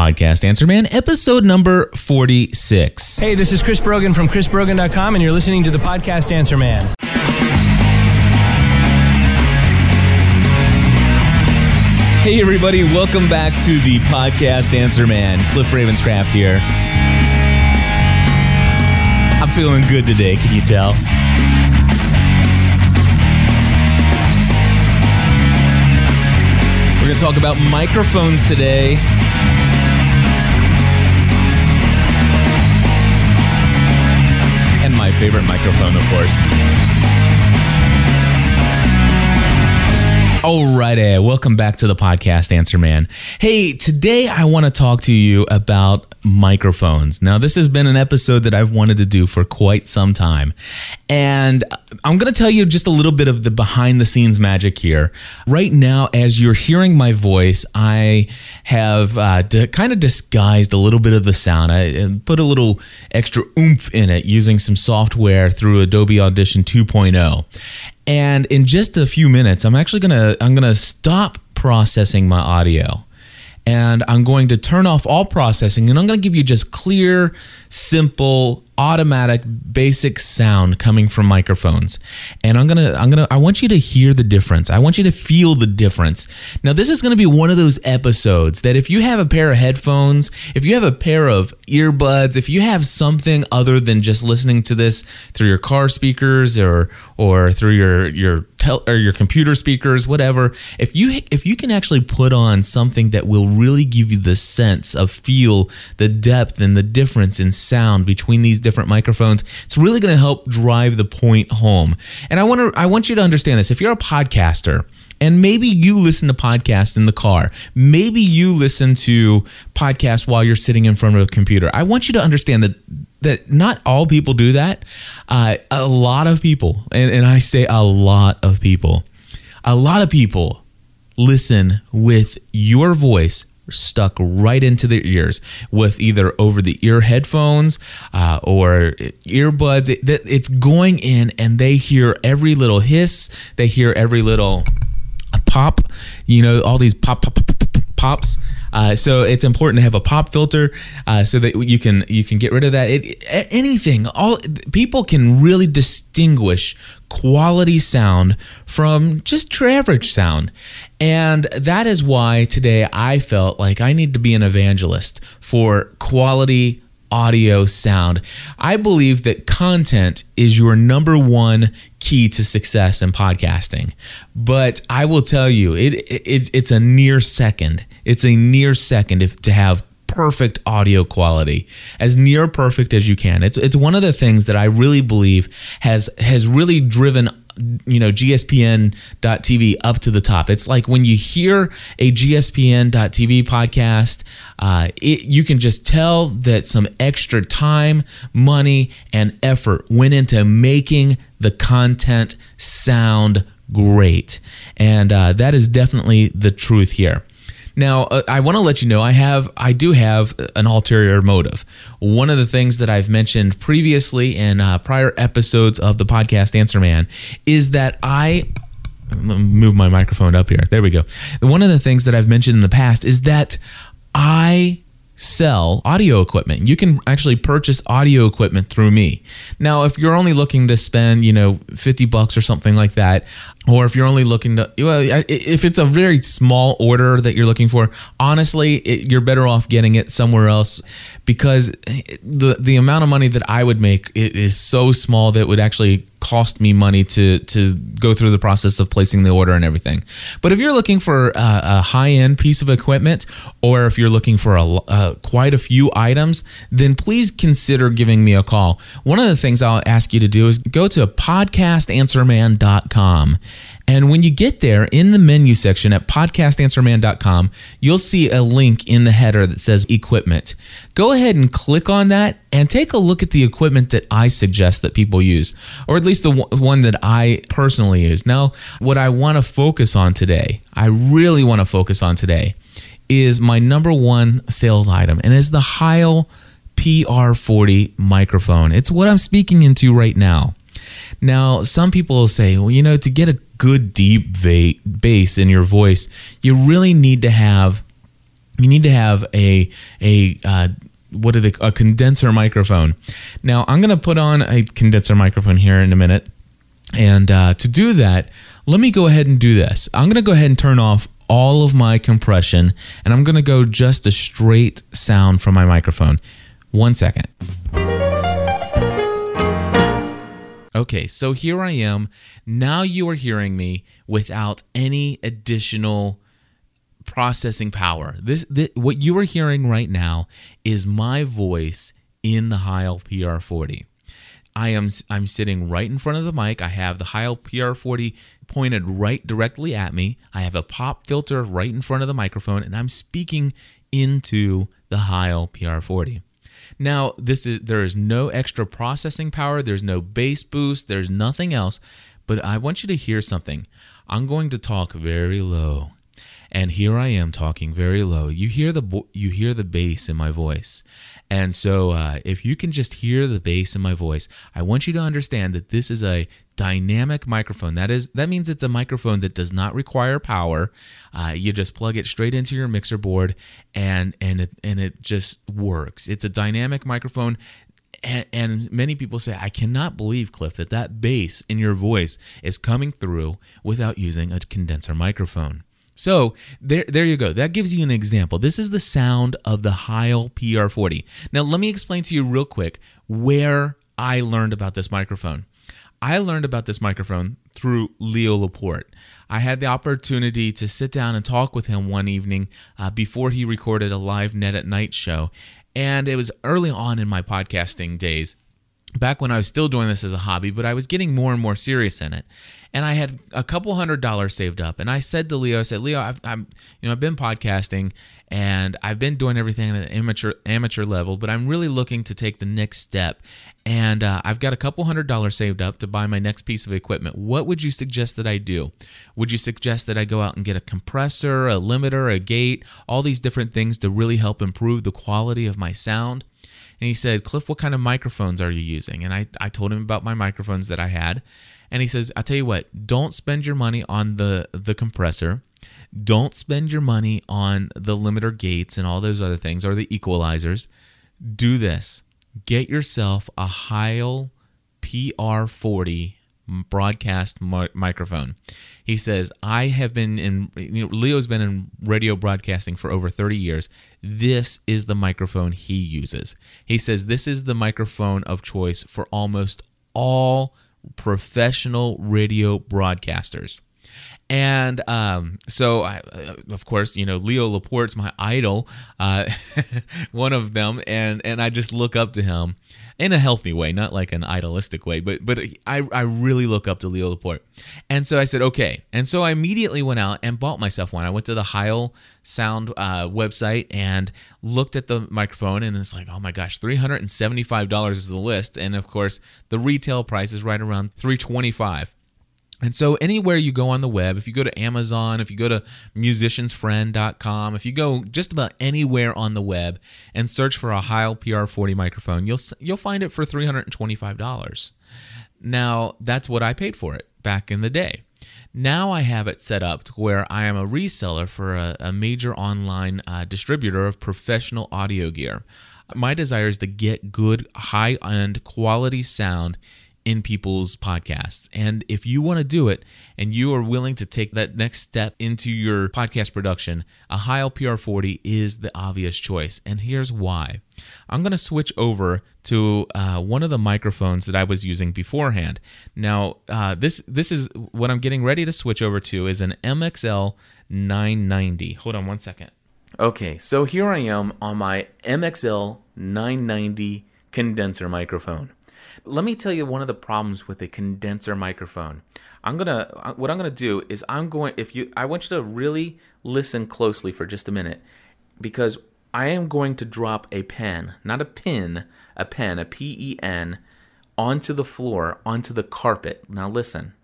Podcast Answer Man, episode number 46. Hey, this is Chris Brogan from chrisbrogan.com, and you're listening to the podcast Answer Man. Hey, everybody, welcome back to the podcast Answer Man. Cliff Ravenscraft here. I'm feeling good today, can you tell? We're going to talk about microphones today. Favorite microphone, of course. Alrighty, welcome back to the podcast Answer Man. Hey, today I want to talk to you about microphones. Now, this has been an episode that I've wanted to do for quite some time. And I'm going to tell you just a little bit of the behind the scenes magic here. Right now, as you're hearing my voice, I have uh, d- kind of disguised a little bit of the sound. I uh, put a little extra oomph in it using some software through Adobe Audition 2.0. And in just a few minutes, I'm actually gonna I'm gonna stop processing my audio, and I'm going to turn off all processing, and I'm gonna give you just clear, simple, automatic, basic sound coming from microphones. And I'm gonna I'm gonna I want you to hear the difference. I want you to feel the difference. Now, this is gonna be one of those episodes that if you have a pair of headphones, if you have a pair of earbuds, if you have something other than just listening to this through your car speakers or or through your your tel- or your computer speakers, whatever, if you if you can actually put on something that will really give you the sense of feel, the depth and the difference in sound between these microphones, it's really going to help drive the point home. And I want to I want you to understand this. If you're a podcaster, and maybe you listen to podcasts in the car. Maybe you listen to podcasts while you're sitting in front of a computer. I want you to understand that that not all people do that. Uh, a lot of people, and, and I say a lot of people, a lot of people listen with your voice stuck right into their ears with either over the ear headphones uh, or earbuds. It, it's going in and they hear every little hiss, they hear every little pop, you know, all these pop, pop, pop, pop pops. Uh, so it's important to have a pop filter uh, so that you can you can get rid of that. It, anything, all people can really distinguish quality sound from just your average sound, and that is why today I felt like I need to be an evangelist for quality audio sound. I believe that content is your number one key to success in podcasting. But I will tell you, it, it it's a near second. It's a near second if to have perfect audio quality as near perfect as you can. It's it's one of the things that i really believe has has really driven you know gspn.tv up to the top. It's like when you hear a gspn.tv podcast uh, it, you can just tell that some extra time money and effort went into making the content sound great. And uh, that is definitely the truth here now, uh, I want to let you know I have I do have an ulterior motive. One of the things that I've mentioned previously in uh, prior episodes of the podcast Answer Man is that I move my microphone up here. There we go. One of the things that I've mentioned in the past is that I sell audio equipment. You can actually purchase audio equipment through me. Now, if you're only looking to spend, you know, 50 bucks or something like that, or if you're only looking to well if it's a very small order that you're looking for honestly it, you're better off getting it somewhere else because the the amount of money that I would make is so small that would actually cost me money to to go through the process of placing the order and everything. But if you're looking for a, a high end piece of equipment, or if you're looking for a uh, quite a few items, then please consider giving me a call. One of the things I'll ask you to do is go to podcastanswerman.com and when you get there in the menu section at podcastanswerman.com, you'll see a link in the header that says equipment. Go ahead and click on that and take a look at the equipment that I suggest that people use, or at least the one that I personally use. Now, what I want to focus on today, I really want to focus on today, is my number one sales item, and is the Heil PR40 microphone. It's what I'm speaking into right now. Now, some people will say, well, you know, to get a good deep va- bass in your voice, you really need to have you need to have a a uh, what are they a condenser microphone. Now I'm going to put on a condenser microphone here in a minute, and uh, to do that, let me go ahead and do this. I'm going to go ahead and turn off all of my compression, and I'm going to go just a straight sound from my microphone. One second. Okay, so here I am. Now you are hearing me without any additional processing power. This, this what you are hearing right now is my voice in the Heil PR40. I am I'm sitting right in front of the mic. I have the Heil PR40 pointed right directly at me. I have a pop filter right in front of the microphone and I'm speaking into the Heil PR40. Now, this is there is no extra processing power, there's no bass boost, there's nothing else, but I want you to hear something. I'm going to talk very low. And here I am talking very low. You hear the you hear the bass in my voice. And so, uh, if you can just hear the bass in my voice, I want you to understand that this is a dynamic microphone. That is that means it's a microphone that does not require power. Uh, you just plug it straight into your mixer board, and and it and it just works. It's a dynamic microphone. And, and many people say, I cannot believe, Cliff, that that bass in your voice is coming through without using a condenser microphone. So there, there you go. That gives you an example. This is the sound of the Heil PR40. Now, let me explain to you real quick where I learned about this microphone. I learned about this microphone through Leo Laporte. I had the opportunity to sit down and talk with him one evening uh, before he recorded a live Net at Night show. And it was early on in my podcasting days back when I was still doing this as a hobby, but I was getting more and more serious in it. And I had a couple hundred dollars saved up, and I said to Leo, I said, Leo, I've, I'm, you know, I've been podcasting, and I've been doing everything at an amateur amateur level, but I'm really looking to take the next step. And uh, I've got a couple hundred dollars saved up to buy my next piece of equipment. What would you suggest that I do? Would you suggest that I go out and get a compressor, a limiter, a gate, all these different things to really help improve the quality of my sound? And he said, Cliff, what kind of microphones are you using? And I, I told him about my microphones that I had. And he says, I'll tell you what, don't spend your money on the, the compressor. Don't spend your money on the limiter gates and all those other things or the equalizers. Do this. Get yourself a Heil PR40 broadcast mi- microphone. He says, I have been in, you know, Leo's been in radio broadcasting for over 30 years. This is the microphone he uses. He says, This is the microphone of choice for almost all professional radio broadcasters. And um, so, I, uh, of course, you know Leo Laporte's my idol, uh, one of them, and and I just look up to him in a healthy way, not like an idolistic way, but but I I really look up to Leo Laporte. And so I said okay, and so I immediately went out and bought myself one. I went to the Heil Sound uh, website and looked at the microphone, and it's like oh my gosh, three hundred and seventy five dollars is the list, and of course the retail price is right around three twenty five. And so, anywhere you go on the web, if you go to Amazon, if you go to musiciansfriend.com, if you go just about anywhere on the web and search for a Heil PR40 microphone, you'll you'll find it for $325. Now, that's what I paid for it back in the day. Now I have it set up to where I am a reseller for a, a major online uh, distributor of professional audio gear. My desire is to get good, high end quality sound in people's podcasts. And if you want to do it and you are willing to take that next step into your podcast production, a Heil PR40 is the obvious choice. And here's why. I'm going to switch over to uh, one of the microphones that I was using beforehand. Now, uh, this this is what I'm getting ready to switch over to is an MXL 990. Hold on one second. Okay, so here I am on my MXL 990 condenser microphone. Let me tell you one of the problems with a condenser microphone. I'm gonna uh, what I'm gonna do is I'm going if you I want you to really listen closely for just a minute because I am going to drop a pen, not a pin, a pen, a P E N, onto the floor, onto the carpet. Now listen.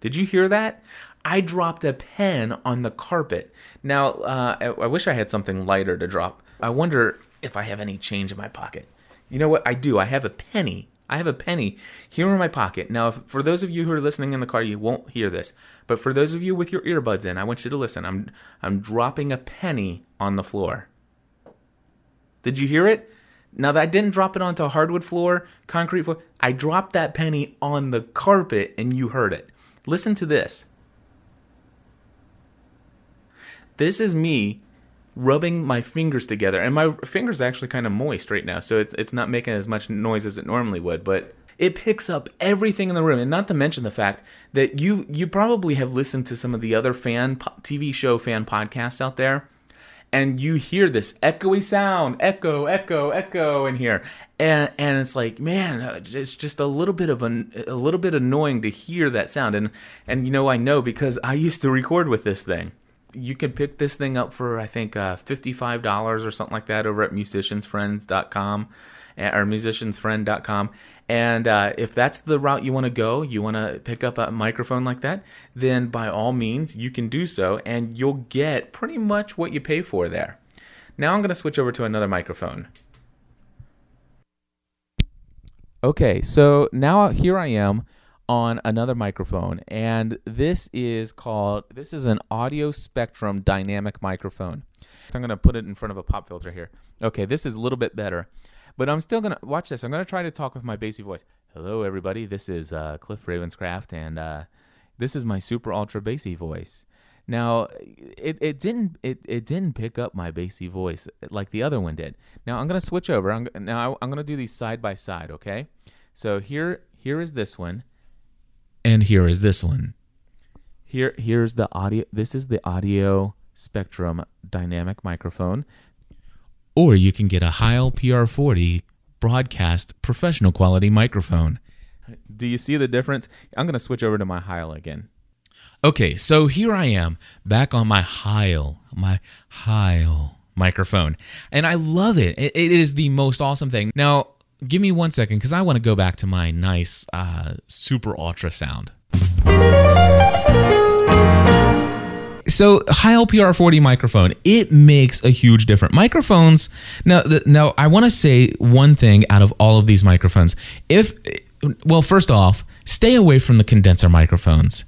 Did you hear that? I dropped a pen on the carpet. Now, uh, I, I wish I had something lighter to drop. I wonder if I have any change in my pocket. You know what? I do. I have a penny I have a penny here in my pocket. Now, if, for those of you who are listening in the car, you won't hear this. But for those of you with your earbuds in, I want you to listen. I'm I'm dropping a penny on the floor. Did you hear it? Now I didn't drop it onto hardwood floor, concrete floor, I dropped that penny on the carpet and you heard it. Listen to this. This is me rubbing my fingers together, and my fingers are actually kind of moist right now, so it's it's not making as much noise as it normally would, but it picks up everything in the room, and not to mention the fact that you you probably have listened to some of the other fan TV show fan podcasts out there, and you hear this echoey sound, echo, echo, echo in here, and and it's like, man, uh, it's just a little bit of an, a little bit annoying to hear that sound, and and you know I know because I used to record with this thing you can pick this thing up for I think uh, fifty-five dollars or something like that over at musiciansfriends.com eh, or musiciansfriend.com. And uh, if that's the route you want to go, you want to pick up a microphone like that, then by all means you can do so, and you'll get pretty much what you pay for there. Now I'm going to switch over to another microphone. Okay, so now here I am on another microphone and this is called this is an audio spectrum dynamic microphone. I'm going to put it in front of a pop filter here. Okay this is a little bit better but i'm still going to watch this. I'm going to try to talk with my bassy voice. Hello everybody. This is uh, cliff ravenscraft and uh, this is my super ultra bassy voice. Now it, it didn't it, it didn't pick up my bassy voice like the other one did. Now i'm going to switch over. I'm, now i'm going to do these side by side okay? So here here is this one and here is this one. Here here's the audio this is the audio spectrum dynamic microphone. Or you can get a Heil PR40 broadcast professional quality microphone. Do you see the difference? I'm going to switch over to my Heil again. Okay, so here I am back on my Heil, my Heil microphone. And I love it. It, it is the most awesome thing. Now, give me one second because I want to go back to my nice uh, super ultrasound. So Heil PR40 microphone, it makes a huge difference. Microphones. Now, the, now I want to say one thing out of all of these microphones. If well, first off, stay away from the condenser microphones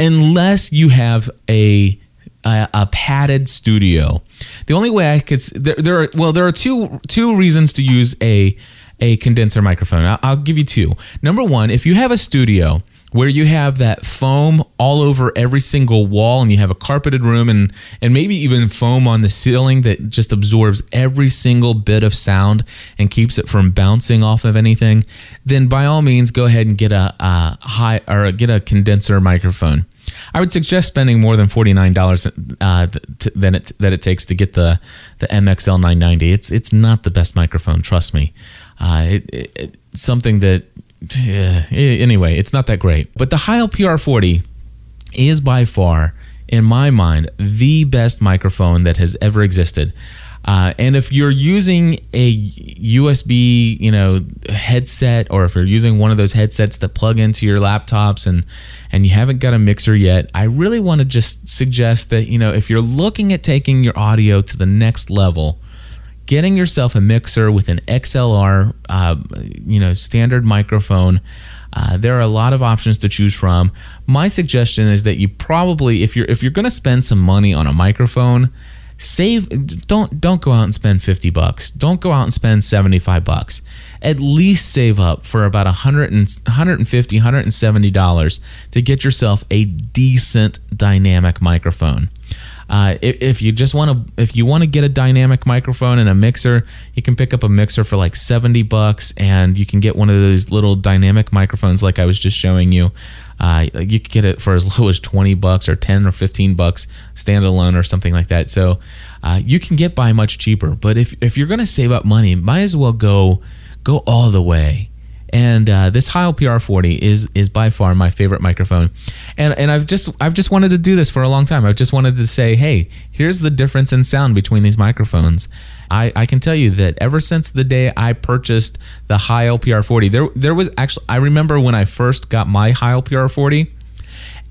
unless you have a a, a, padded studio. The only way I could there, there are well there are two two reasons to use a a condenser microphone. I'll, I'll give you two. Number one, if you have a studio where you have that foam all over every single wall and you have a carpeted room and and maybe even foam on the ceiling that just absorbs every single bit of sound and keeps it from bouncing off of anything then by all means go ahead and get a, a high or get a condenser microphone I would suggest spending more than forty nine dollars uh, than it that it takes to get the the MXL nine ninety. It's it's not the best microphone, trust me. Uh, it, it, it, something that yeah, anyway, it's not that great. But the Heil PR40 is by far, in my mind, the best microphone that has ever existed. Uh, and if you're using a USB, you know, headset, or if you're using one of those headsets that plug into your laptops, and and you haven't got a mixer yet, I really want to just suggest that you know if you're looking at taking your audio to the next level, getting yourself a mixer with an XLR, uh, you know, standard microphone. Uh, there are a lot of options to choose from. My suggestion is that you probably, if you're if you're going to spend some money on a microphone, save. Don't don't go out and spend fifty bucks. Don't go out and spend seventy five bucks. At least save up for about 100 and, 150 170 dollars to get yourself a decent dynamic microphone. Uh, if, if, you just want to, if you want to get a dynamic microphone and a mixer, you can pick up a mixer for like seventy bucks, and you can get one of those little dynamic microphones like I was just showing you. Uh, you could get it for as low as twenty bucks or ten or fifteen bucks standalone or something like that. So uh, you can get by much cheaper. But if if you're to save up money, might as well go go all the way and uh, this Heil PR40 is is by far my favorite microphone, and and I've just I've just wanted to do this for a long time. I've just wanted to say, hey, here's the difference in sound between these microphones. I, I can tell you that ever since the day I purchased the Heil PR40, there there was actually I remember when I first got my Heil PR40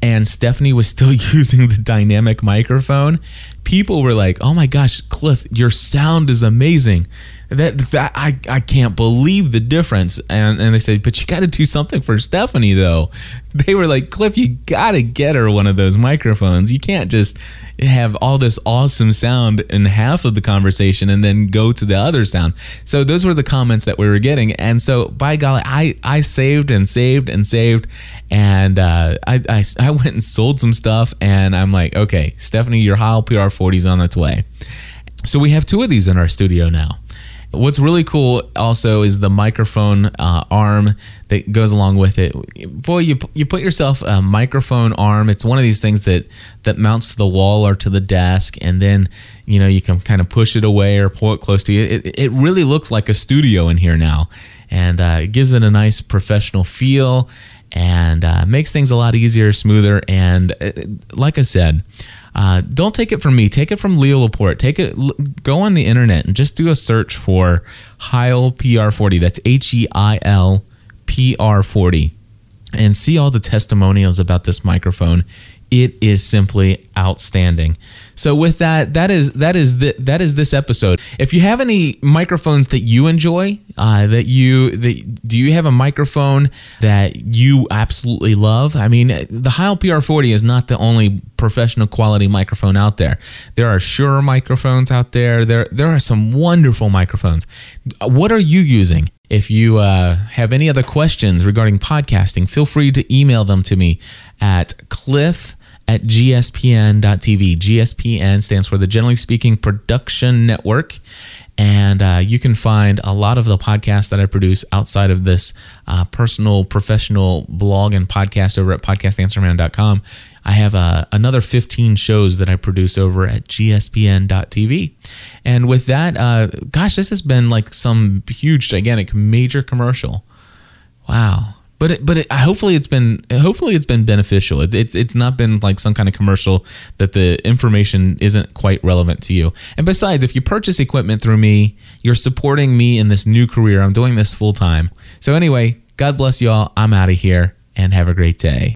and Stephanie was still using the dynamic microphone, people were like, "Oh my gosh, Cliff, your sound is amazing." That, that I, I can't believe the difference. And and they said, but you got to do something for Stephanie though. They were like, Cliff, you got to get her one of those microphones. You can't just have all this awesome sound in half of the conversation and then go to the other sound. So those were the comments that we were getting. And so by golly, I I saved and saved and saved, and uh, I, I I went and sold some stuff. And I'm like, okay, Stephanie, your Heil PR40 is on its way. So we have two of these in our studio now. What's really cool also is the microphone uh, arm that goes along with it. Boy, you you put yourself a microphone arm. It's one of these things that that mounts to the wall or to the desk, and then you know you can kind of push it away or pull it close to you. It, it really looks like a studio in here now, and uh, it gives it a nice professional feel and uh, makes things a lot easier, smoother, and uh, like I said. Uh, don't take it from me. Take it from Leo Laporte. Take it. l- Go on the internet and just do a search for Heil PR40. That's H E I L PR40, and see all the testimonials about this microphone. It is simply outstanding. So with that, that is that is the, that is this episode. If you have any microphones that you enjoy, uh, that you that do you have a microphone that you absolutely love? I mean, the Heil PR40 is not the only professional quality microphone out there. There are Shure microphones out there. There there are some wonderful microphones. What are you using? If you uh, have any other questions regarding podcasting, feel free to email them to me at cliff at gspn.tv. GSPN stands for the Generally Speaking Production Network. And uh, you can find a lot of the podcasts that I produce outside of this uh, personal, professional blog and podcast over at podcastanswerman.com. I have uh, another 15 shows that I produce over at gspn.tv. And with that, uh, gosh, this has been like some huge, gigantic, major commercial. Wow. But it, but it, hopefully it's been hopefully it's been beneficial. It's, it's it's not been like some kind of commercial that the information isn't quite relevant to you. And besides, if you purchase equipment through me, you're supporting me in this new career. I'm doing this full time. So anyway, God bless you all. I'm out of here and have a great day.